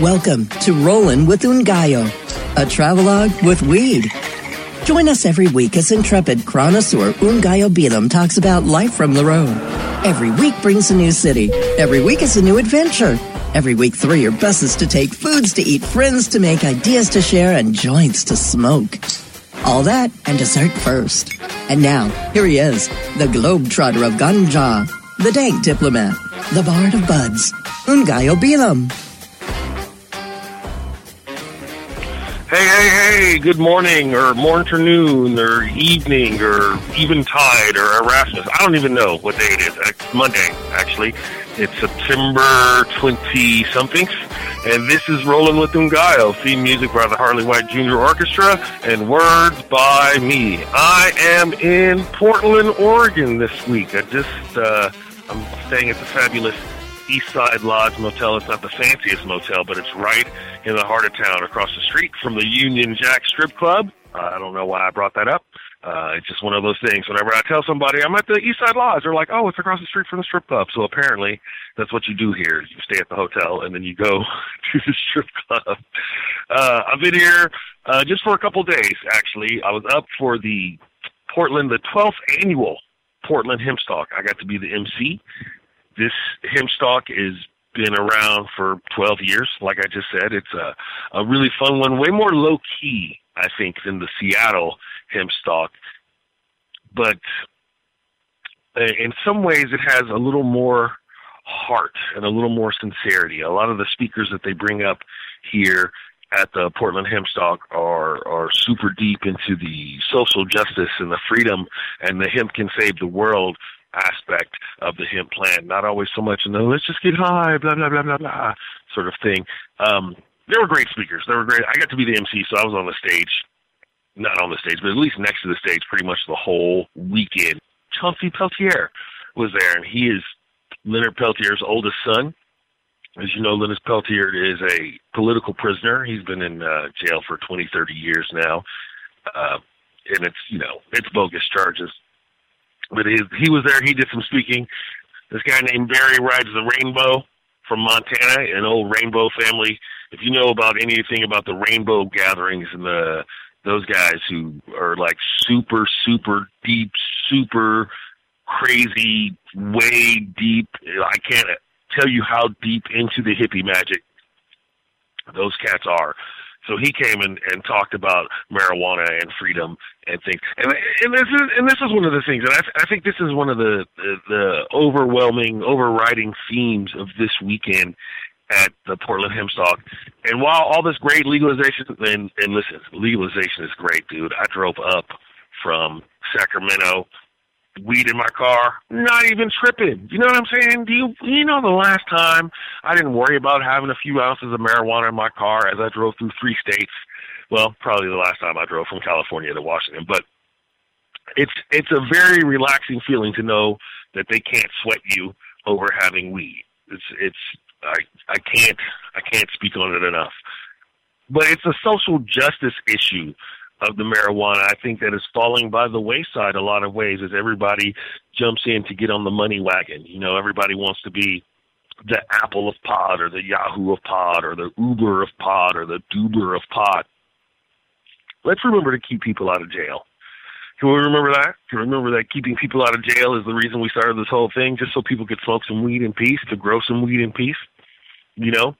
Welcome to Rollin' with Ngaio, a travelogue with weed. Join us every week as intrepid chronosaur Ngaio Bealum talks about life from the road. Every week brings a new city. Every week is a new adventure. Every week, three are buses to take, foods to eat, friends to make, ideas to share, and joints to smoke. All that and dessert first. And now, here he is, the globetrotter of Ganja, the dank diplomat, the bard of buds, Ngaio Bealum. Hey, hey, hey, good morning, or morning, or noon or evening, or eventide, or Erasmus. I don't even know what day it is. It's Monday, actually. It's September 20 something. And this is Rolling with Ngaio, theme music by the Harley White Jr. Orchestra, and words by me. I am in Portland, Oregon this week. I just, uh, I'm staying at the fabulous East Side Lodge Motel. It's not the fanciest motel, but it's right in the heart of town, across the street from the Union Jack Strip Club. Uh, I don't know why I brought that up. Uh, it's just one of those things. Whenever I tell somebody I'm at the East Side Lodge, they're like, "Oh, it's across the street from the strip club." So apparently, that's what you do here. You stay at the hotel and then you go to the strip club. Uh, I've been here uh, just for a couple days. Actually, I was up for the Portland, the 12th annual Portland Hempstalk. I got to be the MC. This Hempstalk is been around for 12 years. Like I just said, it's a, a really fun one, way more low key, I think, than the Seattle Hempstalk. But uh, in some ways, it has a little more heart and a little more sincerity. A lot of the speakers that they bring up here at the Portland Hempstalk are are super deep into the social justice and the freedom and the hemp can save the world aspect of the hemp plant. Not always so much in the let's just get high, blah blah blah blah blah sort of thing. Um, they were great speakers. They were great. I got to be the MC, so I was on the stage, not on the stage, but at least next to the stage, pretty much the whole weekend. Chauncey Peltier was there, and he is Leonard Peltier's oldest son. As you know, Leonard Peltier is a political prisoner. He's been in uh, jail for 20, 30 years now. Uh, and it's, you know, it's bogus charges but he he was there. He did some speaking. This guy named Barry rides the Rainbow from Montana, an old Rainbow family. If you know about anything about the Rainbow gatherings and the those guys who are like super super deep, super crazy, way deep. I can't tell you how deep into the hippie magic those cats are. So he came and, and talked about marijuana and freedom and things. And, and this is and this is one of the things, and I, I think this is one of the, the the overwhelming, overriding themes of this weekend at the Portland Hempstalk. And while all this great legalization and and listen, legalization is great, dude. I drove up from Sacramento weed in my car, not even tripping. You know what I'm saying? Do you you know the last time I didn't worry about having a few ounces of marijuana in my car as I drove through three states? Well, probably the last time I drove from California to Washington, but it's it's a very relaxing feeling to know that they can't sweat you over having weed. It's it's I I can't I can't speak on it enough. But it's a social justice issue of the marijuana, I think that is falling by the wayside a lot of ways as everybody jumps in to get on the money wagon. You know, everybody wants to be the Apple of pot or the Yahoo of pot or the Uber of pot or the Duber of pot. Let's remember to keep people out of jail. Can we remember that? Can we remember that keeping people out of jail is the reason we started this whole thing, just so people could smoke some weed in peace, to grow some weed in peace? You know?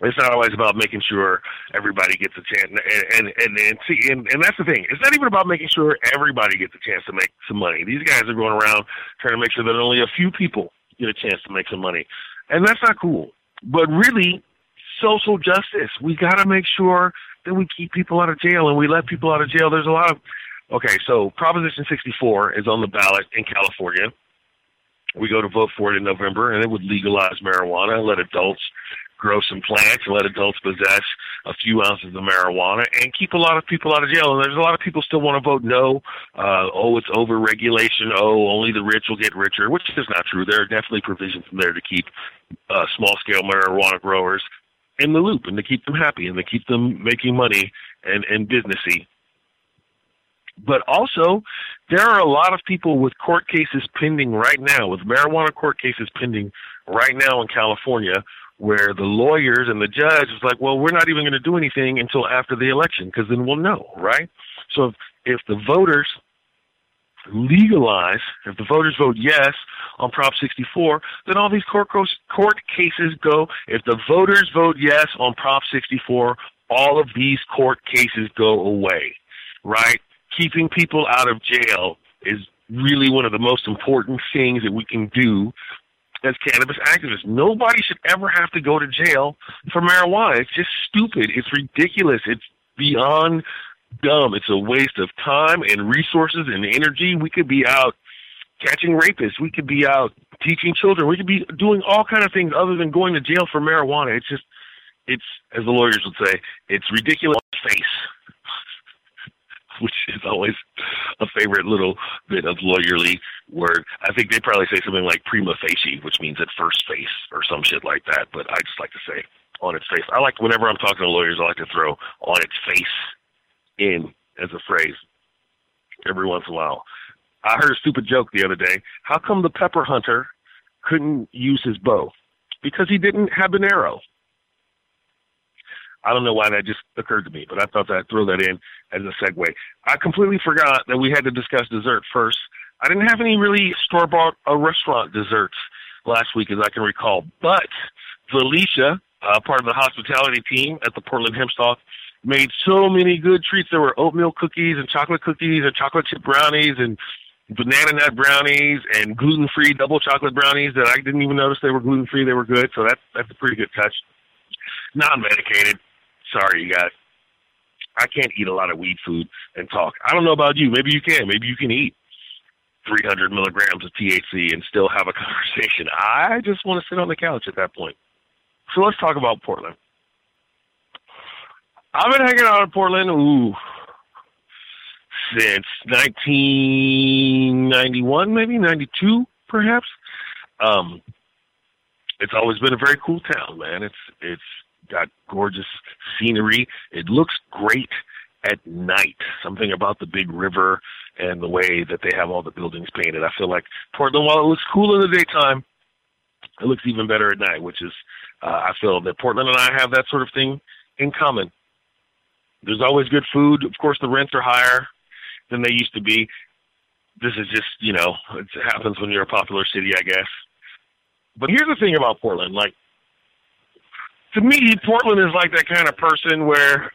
It's not always about making sure everybody gets a chance, and and and and, see, and and that's the thing. It's not even about making sure everybody gets a chance to make some money. These guys are going around trying to make sure that only a few people get a chance to make some money, and that's not cool. But really, social justice. We got to make sure that we keep people out of jail and we let people out of jail. There's a lot of okay. So Proposition 64 is on the ballot in California. We go to vote for it in November, and it would legalize marijuana, let adults grow some plants let adults possess a few ounces of marijuana and keep a lot of people out of jail. And there's a lot of people still want to vote no. Uh, oh, it's over regulation. Oh, only the rich will get richer, which is not true. There are definitely provisions in there to keep uh, small scale marijuana growers in the loop and to keep them happy and to keep them making money and, and businessy. But also, there are a lot of people with court cases pending right now, with marijuana court cases pending right now in California, where the lawyers and the judge was like, well, we're not even going to do anything until after the election because then we'll know, right? So if, if the voters legalize, if the voters vote yes on Prop 64, then all these court, court cases go. If the voters vote yes on Prop 64, all of these court cases go away, right? Keeping people out of jail is really one of the most important things that we can do as cannabis activists. Nobody should ever have to go to jail for marijuana. It's just stupid. It's ridiculous. It's beyond dumb. It's a waste of time and resources and energy. We could be out catching rapists. We could be out teaching children. We could be doing all kind of things other than going to jail for marijuana. It's just, it's as the lawyers would say, it's ridiculous face. Which is always a favorite little bit of lawyerly word. I think they probably say something like prima facie, which means at first face or some shit like that. But I just like to say on its face. I like whenever I'm talking to lawyers, I like to throw on its face in as a phrase every once in a while. I heard a stupid joke the other day. How come the pepper hunter couldn't use his bow? Because he didn't have an arrow. I don't know why that just occurred to me, but I thought I'd throw that in as a segue. I completely forgot that we had to discuss dessert first. I didn't have any really store bought uh, restaurant desserts last week, as I can recall, but Felicia, uh, part of the hospitality team at the Portland Hempstalk, made so many good treats. There were oatmeal cookies and chocolate cookies and chocolate chip brownies and banana nut brownies and gluten free double chocolate brownies that I didn't even notice they were gluten free. They were good, so that's that's a pretty good touch. Non medicated. Sorry, you guys. I can't eat a lot of weed food and talk. I don't know about you. Maybe you can. Maybe you can eat 300 milligrams of THC and still have a conversation. I just want to sit on the couch at that point. So let's talk about Portland. I've been hanging out in Portland, ooh, since 1991, maybe 92, perhaps. Um, it's always been a very cool town, man. It's it's got gorgeous scenery. It looks great at night. Something about the big river and the way that they have all the buildings painted. I feel like Portland, while it looks cool in the daytime, it looks even better at night. Which is, uh, I feel that Portland and I have that sort of thing in common. There's always good food. Of course, the rents are higher than they used to be. This is just, you know, it happens when you're a popular city, I guess. But here's the thing about Portland. Like, to me, Portland is like that kind of person where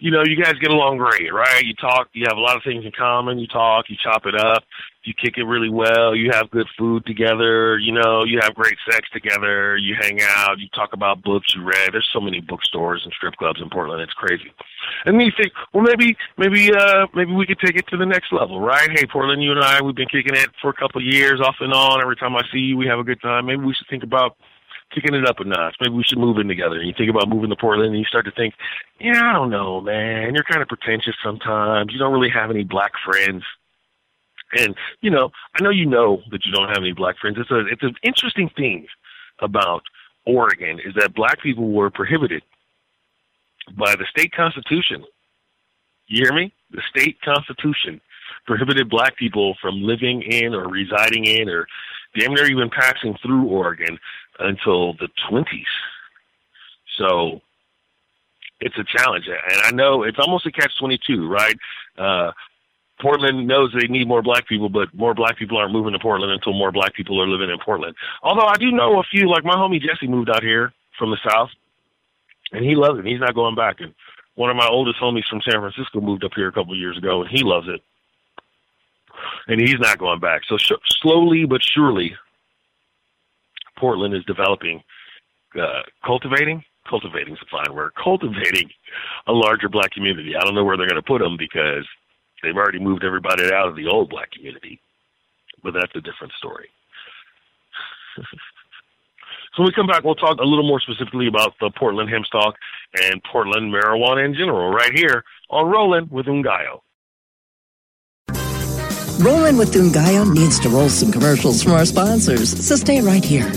you know, you guys get along great, right? You talk, you have a lot of things in common. You talk, you chop it up, you kick it really well. You have good food together. You know, you have great sex together. You hang out. You talk about books you read. There's so many bookstores and strip clubs in Portland. It's crazy. And then you think, well, maybe, maybe, uh, maybe we could take it to the next level, right? Hey, Portland, you and I, we've been kicking it for a couple of years, off and on. Every time I see you, we have a good time. Maybe we should think about kicking it up a notch. Maybe we should move in together. And you think about moving to Portland, and you start to think, yeah, I don't know, man. You're kind of pretentious sometimes. You don't really have any black friends. And you know, I know you know that you don't have any black friends. It's a it's an interesting thing about Oregon is that black people were prohibited by the state constitution. You hear me? The state constitution prohibited black people from living in or residing in or damn near even passing through Oregon until the 20s. So it's a challenge. And I know it's almost a catch 22, right? Uh, Portland knows they need more black people, but more black people aren't moving to Portland until more black people are living in Portland. Although I do know a few, like my homie Jesse moved out here from the South, and he loves it. He's not going back. And one of my oldest homies from San Francisco moved up here a couple of years ago, and he loves it. And he's not going back. So sh- slowly but surely, Portland is developing, uh, cultivating. Cultivating is a fine word. Cultivating a larger black community. I don't know where they're going to put them because they've already moved everybody out of the old black community. But that's a different story. so when we come back, we'll talk a little more specifically about the Portland hempstalk and Portland marijuana in general right here on Rolling with Ngaio. Rolling with Ngaio needs to roll some commercials from our sponsors, so stay right here.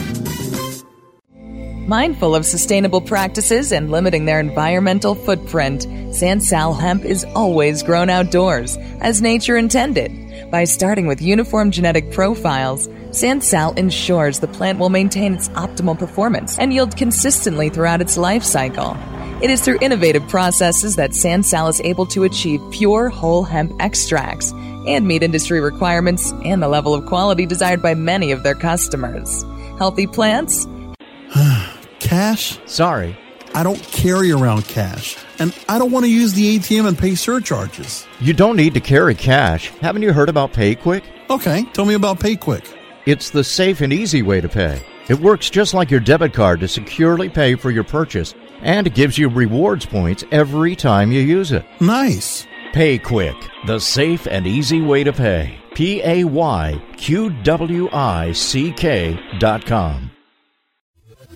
Mindful of sustainable practices and limiting their environmental footprint, Sansal hemp is always grown outdoors, as nature intended By starting with uniform genetic profiles, Sansal ensures the plant will maintain its optimal performance and yield consistently throughout its life cycle. It is through innovative processes that Sansal is able to achieve pure whole hemp extracts and meet industry requirements and the level of quality desired by many of their customers. Healthy plants? cash? Sorry. I don't carry around cash, and I don't want to use the ATM and pay surcharges. You don't need to carry cash. Haven't you heard about PayQwick? Okay, tell me about PayQwick. It's the safe and easy way to pay. It works just like your debit card to securely pay for your purchase and gives you rewards points every time you use it. Nice. PayQwick, the safe and easy way to pay. P A Y Q W I C K dot com.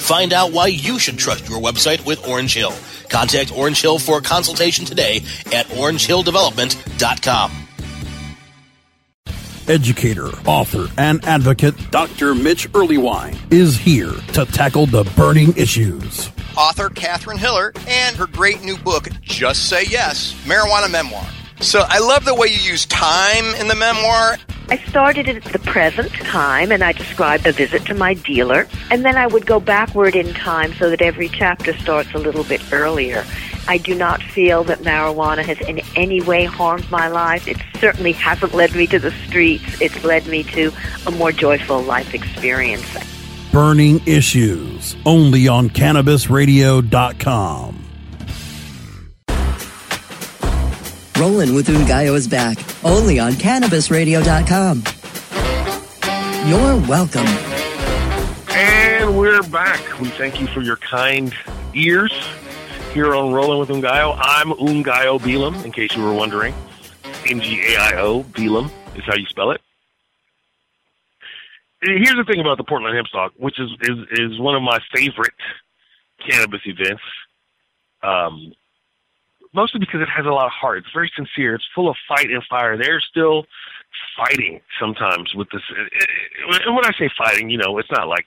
Find out why you should trust your website with Orange Hill. Contact Orange Hill for a consultation today at orangehilldevelopment.com. Educator, author, and advocate Dr. Mitch Earleywine is here to tackle the burning issues. Author Catherine Hiller and her great new book, Just Say Yes Marijuana Memoir. So I love the way you use time in the memoir. I started at the present time and I described a visit to my dealer, and then I would go backward in time so that every chapter starts a little bit earlier. I do not feel that marijuana has in any way harmed my life. It certainly hasn't led me to the streets. It's led me to a more joyful life experience. Burning Issues, only on CannabisRadio.com. Rollin' with Ngaio is back, only on CannabisRadio.com. You're welcome. And we're back. We thank you for your kind ears here on Rolling with Ngaio. I'm Ngaio Bealum, in case you were wondering. N-G-A-I-O, Bealum is how you spell it. Here's the thing about the Portland Hempstalk, which is, is, is one of my favorite cannabis events. Um, mostly because it has a lot of heart. It's very sincere. It's full of fight and fire. They're still fighting sometimes with this. And when I say fighting, you know, it's not like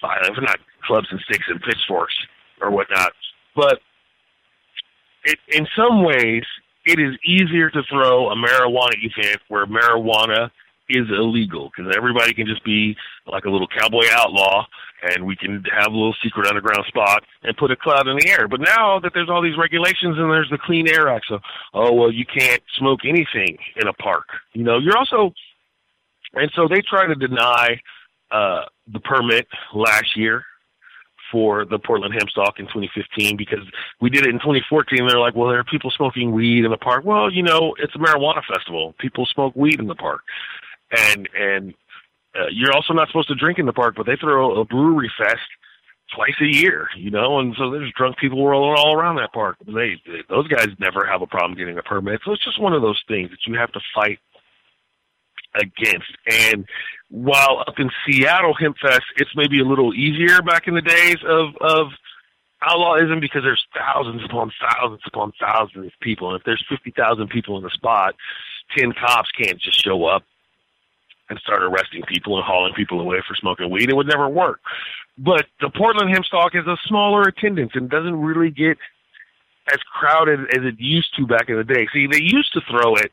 violent. It's not clubs and sticks and pitchforks or whatnot. But it, in some ways, it is easier to throw a marijuana event where marijuana is illegal because everybody can just be like a little cowboy outlaw and we can have a little secret underground spot and put a cloud in the air. But now that there's all these regulations and there's the Clean Air Act, so oh well, you can't smoke anything in a park. You know, you're also, and so they try to deny uh, the permit last year for the Portland Hempstalk in 2015 because we did it in 2014. and They're like, well, there are people smoking weed in the park. Well, you know, it's a marijuana festival. People smoke weed in the park, and and uh, you're also not supposed to drink in the park, but they throw a brewery fest twice a year, you know, and so there's drunk people rolling all around that park. They, they those guys never have a problem getting a permit, so it's just one of those things that you have to fight against. And while up in Seattle Hemp Fest, it's maybe a little easier back in the days of of outlawism because there's thousands upon thousands upon thousands of people, and if there's fifty thousand people in the spot, ten cops can't just show up and start arresting people and hauling people away for smoking weed. It would never work. But the Portland Hempstalk is a smaller attendance and doesn't really get as crowded as it used to back in the day. See, they used to throw it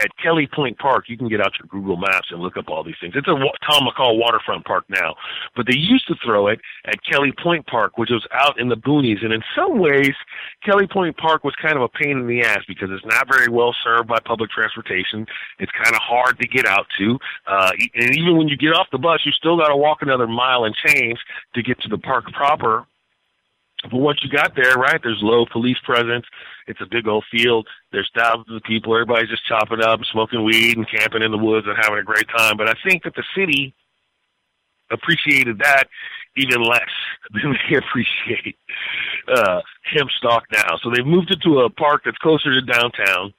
at Kelly Point Park, you can get out your Google Maps and look up all these things. It's a Tom McCall waterfront park now, but they used to throw it at Kelly Point Park, which was out in the boonies. And in some ways, Kelly Point Park was kind of a pain in the ass because it's not very well served by public transportation. It's kind of hard to get out to, uh, and even when you get off the bus, you still got to walk another mile and change to get to the park proper but once you got there, right, there's low police presence. It's a big old field. There's thousands of people. Everybody's just chopping up, smoking weed, and camping in the woods and having a great time. But I think that the city appreciated that even less than they appreciate uh, Hempstalk now. So they've moved it to a park that's closer to downtown,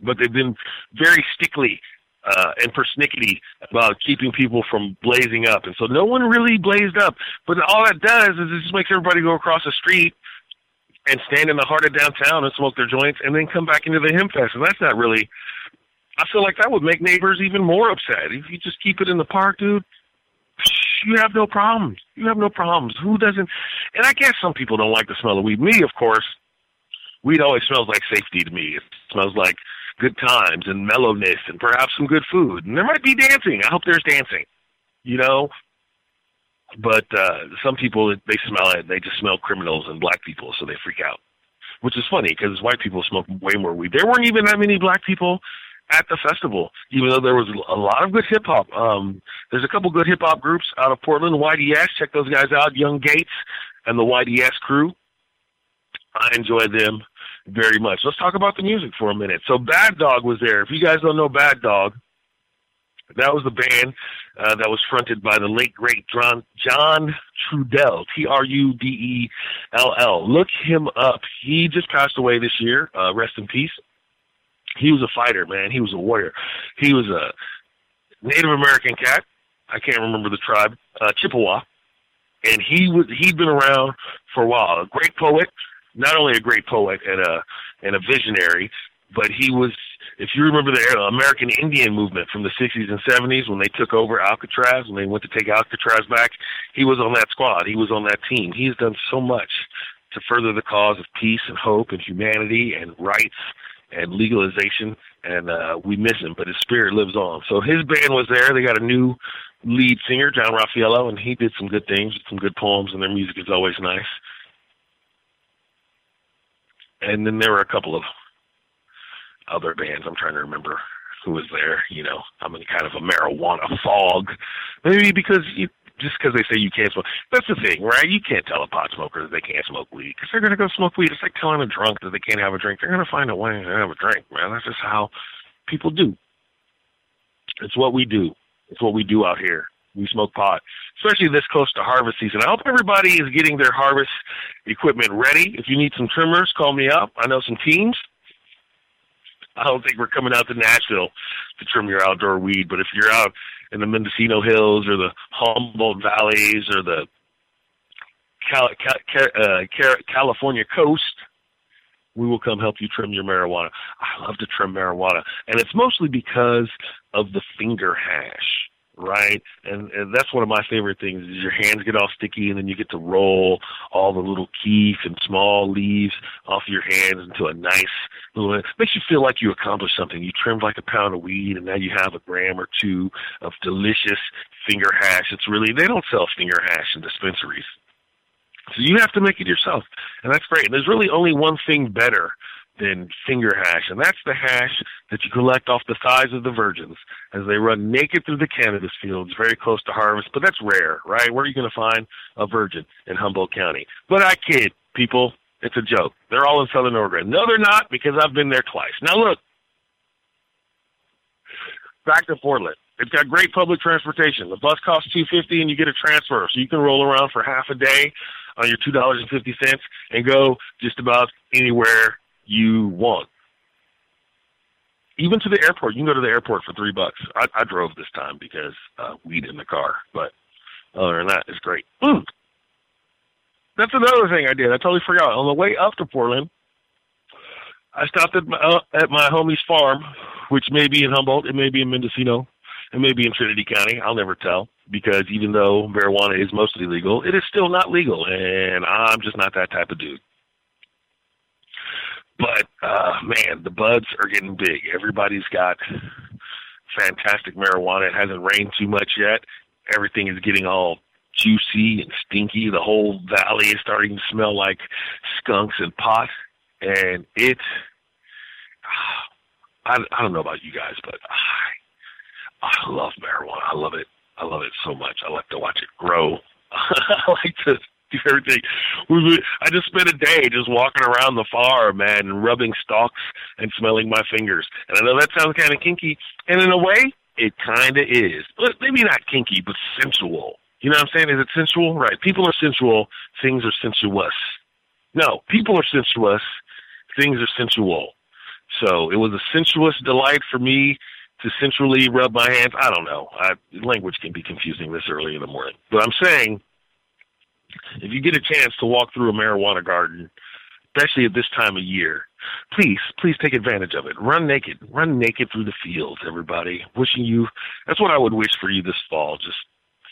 but they've been very stickly uh, and persnickety about keeping people from blazing up. And so no one really blazed up. But all that does is it just makes everybody go across the street and stand in the heart of downtown and smoke their joints and then come back into the hemp fest. And that's not really, I feel like that would make neighbors even more upset. If you just keep it in the park, dude, you have no problems. You have no problems. Who doesn't? And I guess some people don't like the smell of weed. Me, of course, weed always smells like safety to me. It smells like good times and mellowness and perhaps some good food. And there might be dancing. I hope there's dancing. You know, but uh some people they smell it. They just smell criminals and black people so they freak out which is funny because white people smoke way more weed. There weren't even that many black people at the festival even though there was a lot of good hip hop um there's a couple good hip hop groups out of portland. Yds check those guys out. Young gates and the yds crew. I enjoy them very much let's talk about the music for a minute so bad dog was there if you guys don't know bad dog that was the band uh, that was fronted by the late great John John Trudell, T R U D E L L. Look him up. He just passed away this year. Uh, rest in peace. He was a fighter, man. He was a warrior. He was a Native American cat. I can't remember the tribe, uh, Chippewa, and he was he'd been around for a while. A great poet, not only a great poet and a and a visionary, but he was if you remember the American Indian movement from the 60s and 70s when they took over Alcatraz, when they went to take Alcatraz back, he was on that squad. He was on that team. He's done so much to further the cause of peace and hope and humanity and rights and legalization. And uh, we miss him, but his spirit lives on. So his band was there. They got a new lead singer, John Raffaello, and he did some good things, some good poems, and their music is always nice. And then there were a couple of other bands. I'm trying to remember who was there. You know, I'm in kind of a marijuana fog. Maybe because you, just because they say you can't smoke. That's the thing, right? You can't tell a pot smoker that they can't smoke weed because they're going to go smoke weed. It's like telling a drunk that they can't have a drink. They're going to find a way to have a drink, man. That's just how people do. It's what we do. It's what we do out here. We smoke pot, especially this close to harvest season. I hope everybody is getting their harvest equipment ready. If you need some trimmers, call me up. I know some teams. I don't think we're coming out to Nashville to trim your outdoor weed, but if you're out in the Mendocino Hills or the Humboldt Valleys or the uh, California coast, we will come help you trim your marijuana. I love to trim marijuana, and it's mostly because of the finger hash right? And, and that's one of my favorite things is your hands get all sticky and then you get to roll all the little kief and small leaves off your hands into a nice little it makes you feel like you accomplished something. You trimmed like a pound of weed and now you have a gram or two of delicious finger hash. It's really they don't sell finger hash in dispensaries. So you have to make it yourself. And that's great. And there's really only one thing better than finger hash, and that's the hash that you collect off the thighs of the virgins as they run naked through the cannabis fields very close to harvest. But that's rare, right? Where are you going to find a virgin in Humboldt County? But I kid, people. It's a joke. They're all in Southern Oregon. No, they're not because I've been there twice. Now look, back to Portland. It's got great public transportation. The bus costs two fifty, and you get a transfer, so you can roll around for half a day on your two dollars and fifty cents and go just about anywhere you want. Even to the airport, you can go to the airport for three bucks. I, I drove this time because uh, weed in the car, but other than that, it's great. Mm. That's another thing I did. I totally forgot. On the way up to Portland, I stopped at my, uh, at my homie's farm, which may be in Humboldt, it may be in Mendocino, it may be in Trinity County. I'll never tell because even though marijuana is mostly legal, it is still not legal, and I'm just not that type of dude. But uh, man, the buds are getting big. Everybody's got fantastic marijuana. It hasn't rained too much yet. Everything is getting all juicy and stinky. The whole valley is starting to smell like skunks and pot, and it. I, I don't know about you guys, but I I love marijuana. I love it. I love it so much. I like to watch it grow. I like to do everything. We, we, I just spent a day just walking around the farm, man, and rubbing stalks and smelling my fingers. And I know that sounds kind of kinky, and in a way, it kind of is. But maybe not kinky, but sensual. You know what I'm saying? Is it sensual? Right. People are sensual. Things are sensuous. No, people are sensuous. Things are sensual. So it was a sensuous delight for me to sensually rub my hands. I don't know. I, language can be confusing this early in the morning. But I'm saying, if you get a chance to walk through a marijuana garden, especially at this time of year, please, please take advantage of it. Run naked. Run naked through the fields, everybody. Wishing you, that's what I would wish for you this fall. Just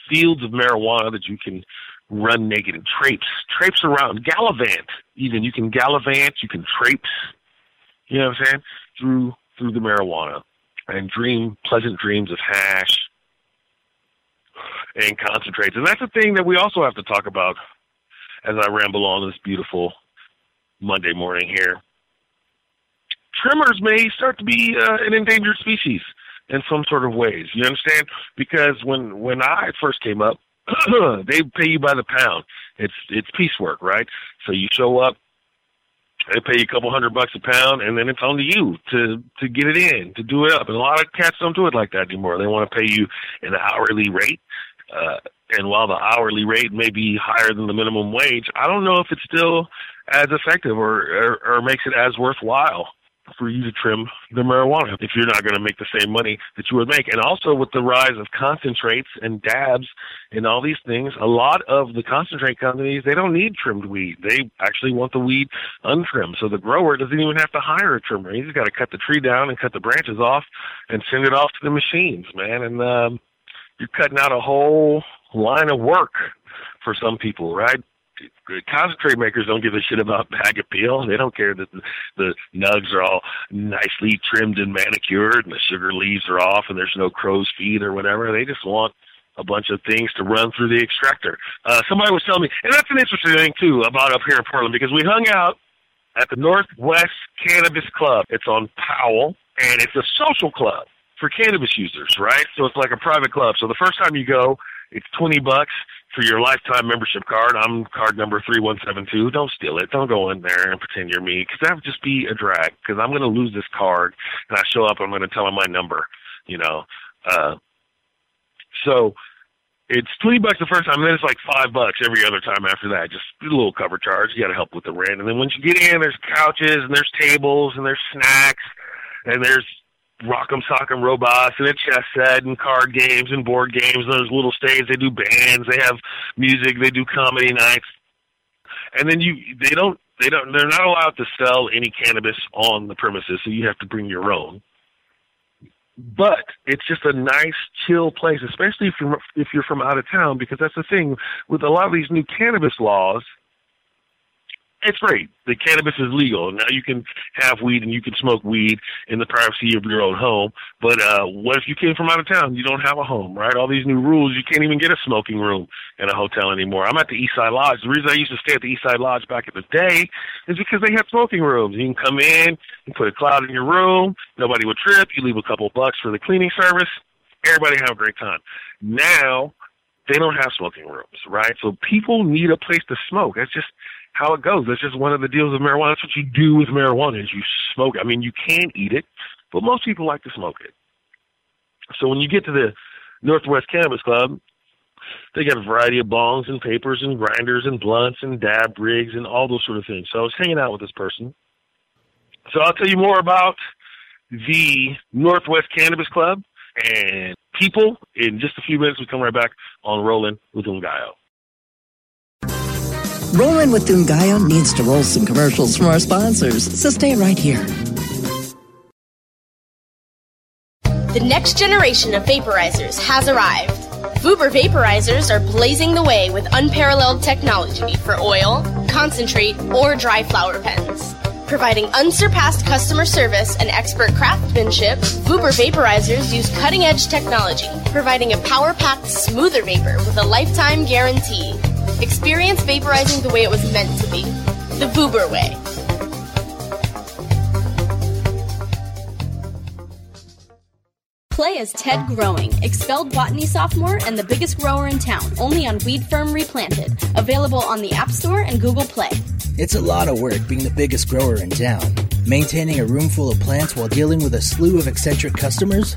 fields of marijuana that you can run naked and traipse, traipse around, gallivant. Even you can gallivant, you can traipse. You know what I'm saying? Through through the marijuana and dream pleasant dreams of hash and concentrates. And that's the thing that we also have to talk about as I ramble on this beautiful Monday morning here. Trimmers may start to be uh, an endangered species in some sort of ways. You understand? Because when when I first came up, they pay you by the pound. It's it's piecework, right? So you show up, they pay you a couple hundred bucks a pound, and then it's on to you to to get it in, to do it up. And a lot of cats don't do it like that anymore. They want to pay you an hourly rate. Uh, and while the hourly rate may be higher than the minimum wage, I don't know if it's still as effective or, or, or makes it as worthwhile for you to trim the marijuana if you're not going to make the same money that you would make. And also with the rise of concentrates and dabs and all these things, a lot of the concentrate companies, they don't need trimmed weed. They actually want the weed untrimmed. So the grower doesn't even have to hire a trimmer. He's got to cut the tree down and cut the branches off and send it off to the machines, man. And um, you're cutting out a whole line of work for some people, right? concentrate makers don't give a shit about bag appeal. They don't care that the, the nugs are all nicely trimmed and manicured and the sugar leaves are off and there's no crow's feet or whatever. They just want a bunch of things to run through the extractor. Uh, somebody was telling me, and that's an interesting thing too about up here in Portland because we hung out at the Northwest Cannabis Club. It's on Powell and it's a social club for cannabis users, right? So it's like a private club. So the first time you go, it's 20 bucks for your lifetime membership card. I'm card number 3172. Don't steal it. Don't go in there and pretend you're me because that would just be a drag because I'm going to lose this card and I show up, and I'm going to tell them my number, you know. Uh, so it's 20 bucks the first time and then it's like five bucks every other time after that. Just a little cover charge. You got to help with the rent. And then once you get in, there's couches and there's tables and there's snacks and there's rock'em sock'em robots and a chess set and card games and board games and those little stages. They do bands, they have music, they do comedy nights. And then you they don't they don't they're not allowed to sell any cannabis on the premises, so you have to bring your own. But it's just a nice, chill place, especially if you're if you're from out of town, because that's the thing with a lot of these new cannabis laws it's great. The cannabis is legal. Now you can have weed and you can smoke weed in the privacy of your own home. But uh what if you came from out of town? You don't have a home, right? All these new rules, you can't even get a smoking room in a hotel anymore. I'm at the Eastside Lodge. The reason I used to stay at the Eastside Lodge back in the day is because they had smoking rooms. You can come in, you put a cloud in your room, nobody would trip, you leave a couple bucks for the cleaning service, everybody have a great time. Now they don't have smoking rooms, right? So people need a place to smoke. That's just how it goes. That's just one of the deals of marijuana. That's what you do with marijuana is you smoke. It. I mean, you can eat it, but most people like to smoke it. So when you get to the Northwest Cannabis Club, they got a variety of bongs and papers and grinders and blunts and dab rigs and all those sort of things. So I was hanging out with this person. So I'll tell you more about the Northwest Cannabis Club and people in just a few minutes. We come right back on Rolling with Ngaio. Rolling with Ngaio needs to roll some commercials from our sponsors, so stay right here. The next generation of vaporizers has arrived. Vuber vaporizers are blazing the way with unparalleled technology for oil, concentrate, or dry flower pens. Providing unsurpassed customer service and expert craftsmanship, Vuber vaporizers use cutting edge technology, providing a power packed, smoother vapor with a lifetime guarantee. Experience vaporizing the way it was meant to be. The Vuber way. Play as Ted Growing, expelled botany sophomore and the biggest grower in town, only on Weed Firm Replanted. Available on the App Store and Google Play. It's a lot of work being the biggest grower in town. Maintaining a room full of plants while dealing with a slew of eccentric customers?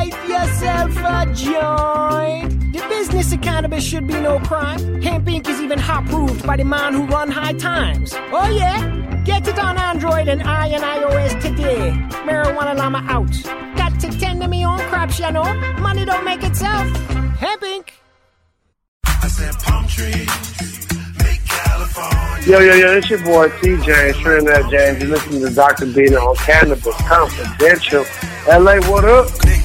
light yourself a joint. The business of cannabis should be no crime. Hemp Inc. is even hot proved by the man who run high times. Oh yeah? Get it on Android and I and iOS today. Marijuana Llama out. Got to tend to me own crops, you know. Money don't make itself. Hemp Inc. I said palm trees, make California. Yo, yo, yo, it's your boy TJ, Trinidad James. You're listening to Dr. Bina on Cannabis Confidential. LA, what up?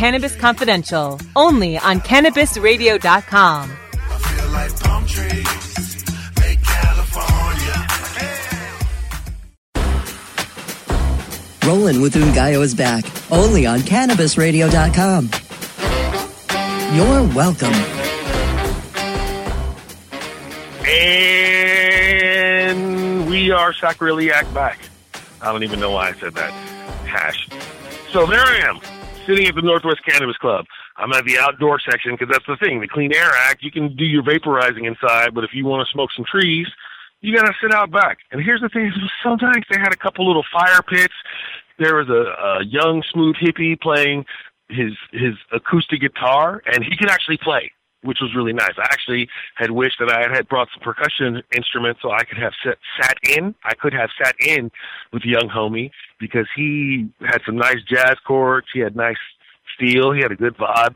Cannabis Confidential, only on CannabisRadio.com. I feel like palm trees, make California. Rolling with Ngaio is back, only on CannabisRadio.com. You're welcome. And we are sacroiliac back. I don't even know why I said that. Hash. So there I am, sitting at the Northwest Cannabis Club. I'm at the outdoor section because that's the thing. The Clean Air Act, you can do your vaporizing inside, but if you want to smoke some trees, you got to sit out back. And here's the thing: sometimes they had a couple little fire pits. There was a, a young, smooth hippie playing his his acoustic guitar, and he could actually play, which was really nice. I actually had wished that I had brought some percussion instruments so I could have sat, sat in. I could have sat in with young homie because he had some nice jazz chords. He had nice feel. He had a good vibe.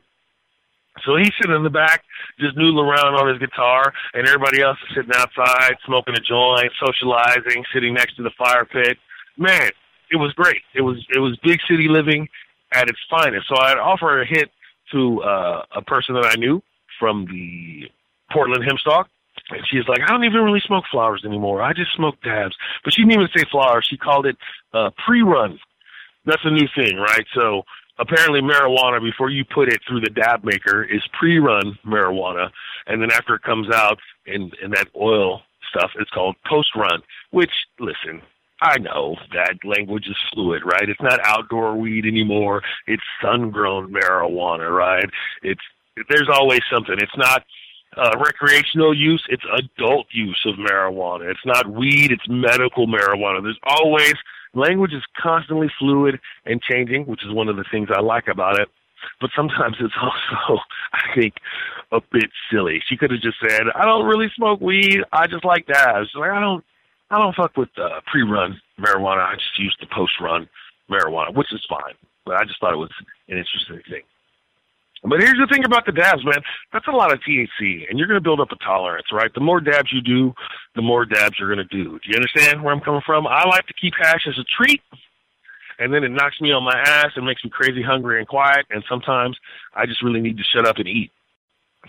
So he's sitting in the back, just noodling around on his guitar, and everybody else is sitting outside, smoking a joint, socializing, sitting next to the fire pit. Man, it was great. It was it was big city living at its finest. So I'd offer a hit to uh, a person that I knew from the Portland Hempstalk. And she's like, I don't even really smoke flowers anymore. I just smoke dabs. But she didn't even say flowers. She called it uh, pre-run. That's a new thing, right? So apparently marijuana, before you put it through the dab maker, is pre-run marijuana. And then after it comes out in, in that oil stuff, it's called post-run, which, listen, I know that language is fluid, right? It's not outdoor weed anymore. It's sun-grown marijuana, right? It's there's always something. It's not uh, recreational use. It's adult use of marijuana. It's not weed. It's medical marijuana. There's always language is constantly fluid and changing, which is one of the things I like about it. But sometimes it's also, I think, a bit silly. She could have just said, "I don't really smoke weed. I just like dabs." She's like, I don't, I don't fuck with uh, pre-run marijuana. I just use the post-run marijuana, which is fine. But I just thought it was an interesting thing. But here's the thing about the dabs, man. That's a lot of THC, and you're going to build up a tolerance, right? The more dabs you do, the more dabs you're going to do. Do you understand where I'm coming from? I like to keep hash as a treat, and then it knocks me on my ass and makes me crazy hungry and quiet, and sometimes I just really need to shut up and eat.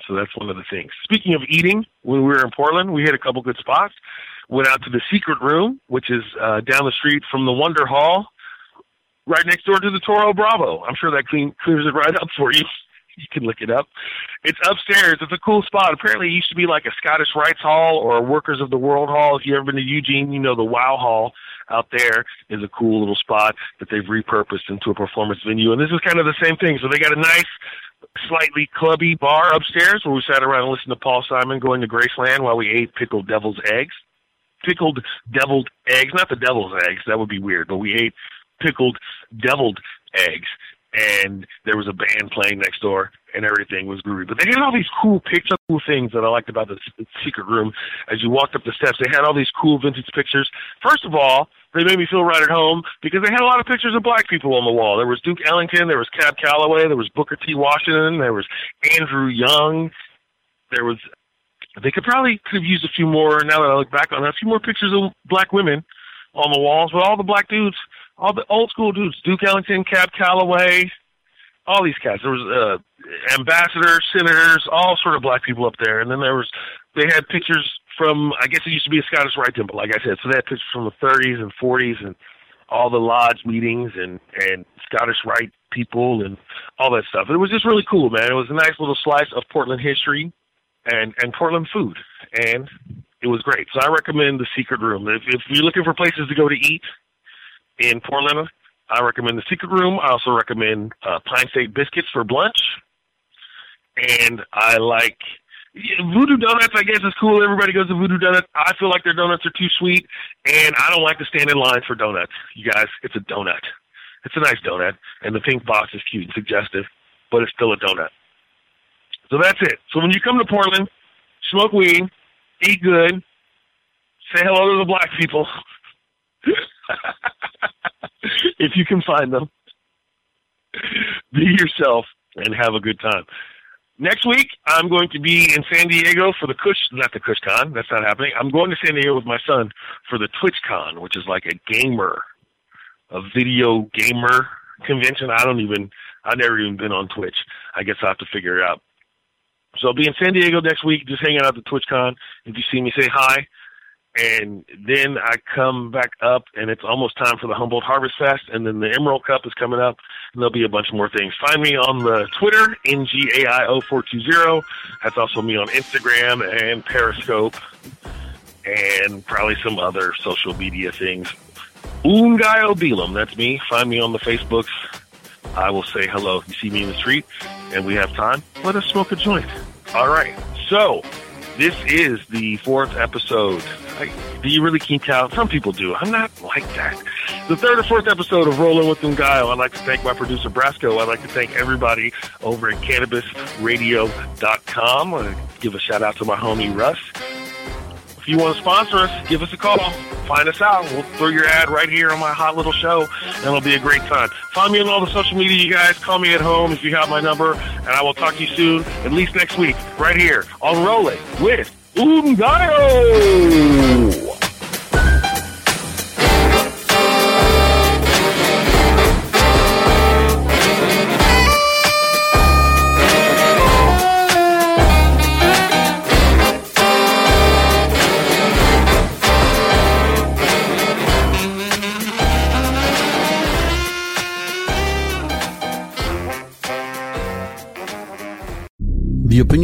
So that's one of the things. Speaking of eating, when we were in Portland, we hit a couple good spots. Went out to the Secret Room, which is uh, down the street from the Wonder Hall, right next door to the Toro Bravo. I'm sure that clean, clears it right up for you. You can look it up. It's upstairs. It's a cool spot. Apparently, it used to be like a Scottish Rites Hall or a Workers of the World Hall. If you've ever been to Eugene, you know the Wow Hall out there is a cool little spot that they've repurposed into a performance venue. And this is kind of the same thing. So they got a nice, slightly clubby bar upstairs where we sat around and listened to Paul Simon going to Graceland while we ate pickled devil's eggs. Pickled deviled eggs, not the devil's eggs. That would be weird. But we ate pickled deviled eggs and there was a band playing next door and everything was groovy. But they had all these cool picture cool things that I liked about the secret room. As you walked up the steps, they had all these cool vintage pictures. First of all, they made me feel right at home because they had a lot of pictures of black people on the wall. There was Duke Ellington, there was Cab Calloway, there was Booker T. Washington, there was Andrew Young, there was. They could probably could have used a few more. Now that I look back on it, a few more pictures of black women on the walls, but all the black dudes, all the old school dudes, Duke Ellington, Cab Calloway, all these cats. There was uh, ambassadors, senators, all sort of black people up there, and then there was they had pictures from I guess it used to be a Scottish Rite Temple, like I said. So they had pictures from the 30s and 40s and all the lodge meetings and and Scottish Rite people and all that stuff. It was just really cool, man. It was a nice little slice of Portland history and and Portland food, and it was great. So I recommend the Secret Room. If, if you're looking for places to go to eat in Portland, I recommend the Secret Room. I also recommend uh, Pine State Biscuits for lunch, and I like Voodoo Donuts. I guess is cool. Everybody goes to Voodoo Donuts. I feel like their donuts are too sweet, and I don't like to stand in line for donuts. You guys, it's a donut. It's a nice donut, and the pink box is cute and suggestive, but it's still a donut. So that's it. So when you come to Portland, smoke weed, eat good, say hello to the black people. if you can find them, be yourself and have a good time. Next week, I'm going to be in San Diego for the Kush, not the KushCon, that's not happening. I'm going to San Diego with my son for the TwitchCon, which is like a gamer, a video gamer convention. I don't even, I've never even been on Twitch. I guess I'll have to figure it out. So I'll be in San Diego next week, just hanging out at the TwitchCon. If you see me, say hi. And then I come back up, and it's almost time for the Humboldt Harvest Fest, and then the Emerald Cup is coming up, and there'll be a bunch more things. Find me on the Twitter, NGAIO420. That's also me on Instagram and Periscope, and probably some other social media things. Ngaio Bealum, that's me. Find me on the Facebooks. I will say hello if you see me in the street, and we have time. Let us smoke a joint. All right. So, this is the fourth episode. I, do you really keep count? Some people do. I'm not like that. The third or fourth episode of Rolling with Ngaio. I'd like to thank my producer Brasco. I'd like to thank everybody over at CannabisRadio.com. I give a shout out to my homie Russ. If you want to sponsor us, give us a call. Find us out. We'll throw your ad right here on my hot little show, and it'll be a great time. Find me on all the social media, you guys. Call me at home if you have my number, and I will talk to you soon, at least next week, right here on Rolling with Ngaio.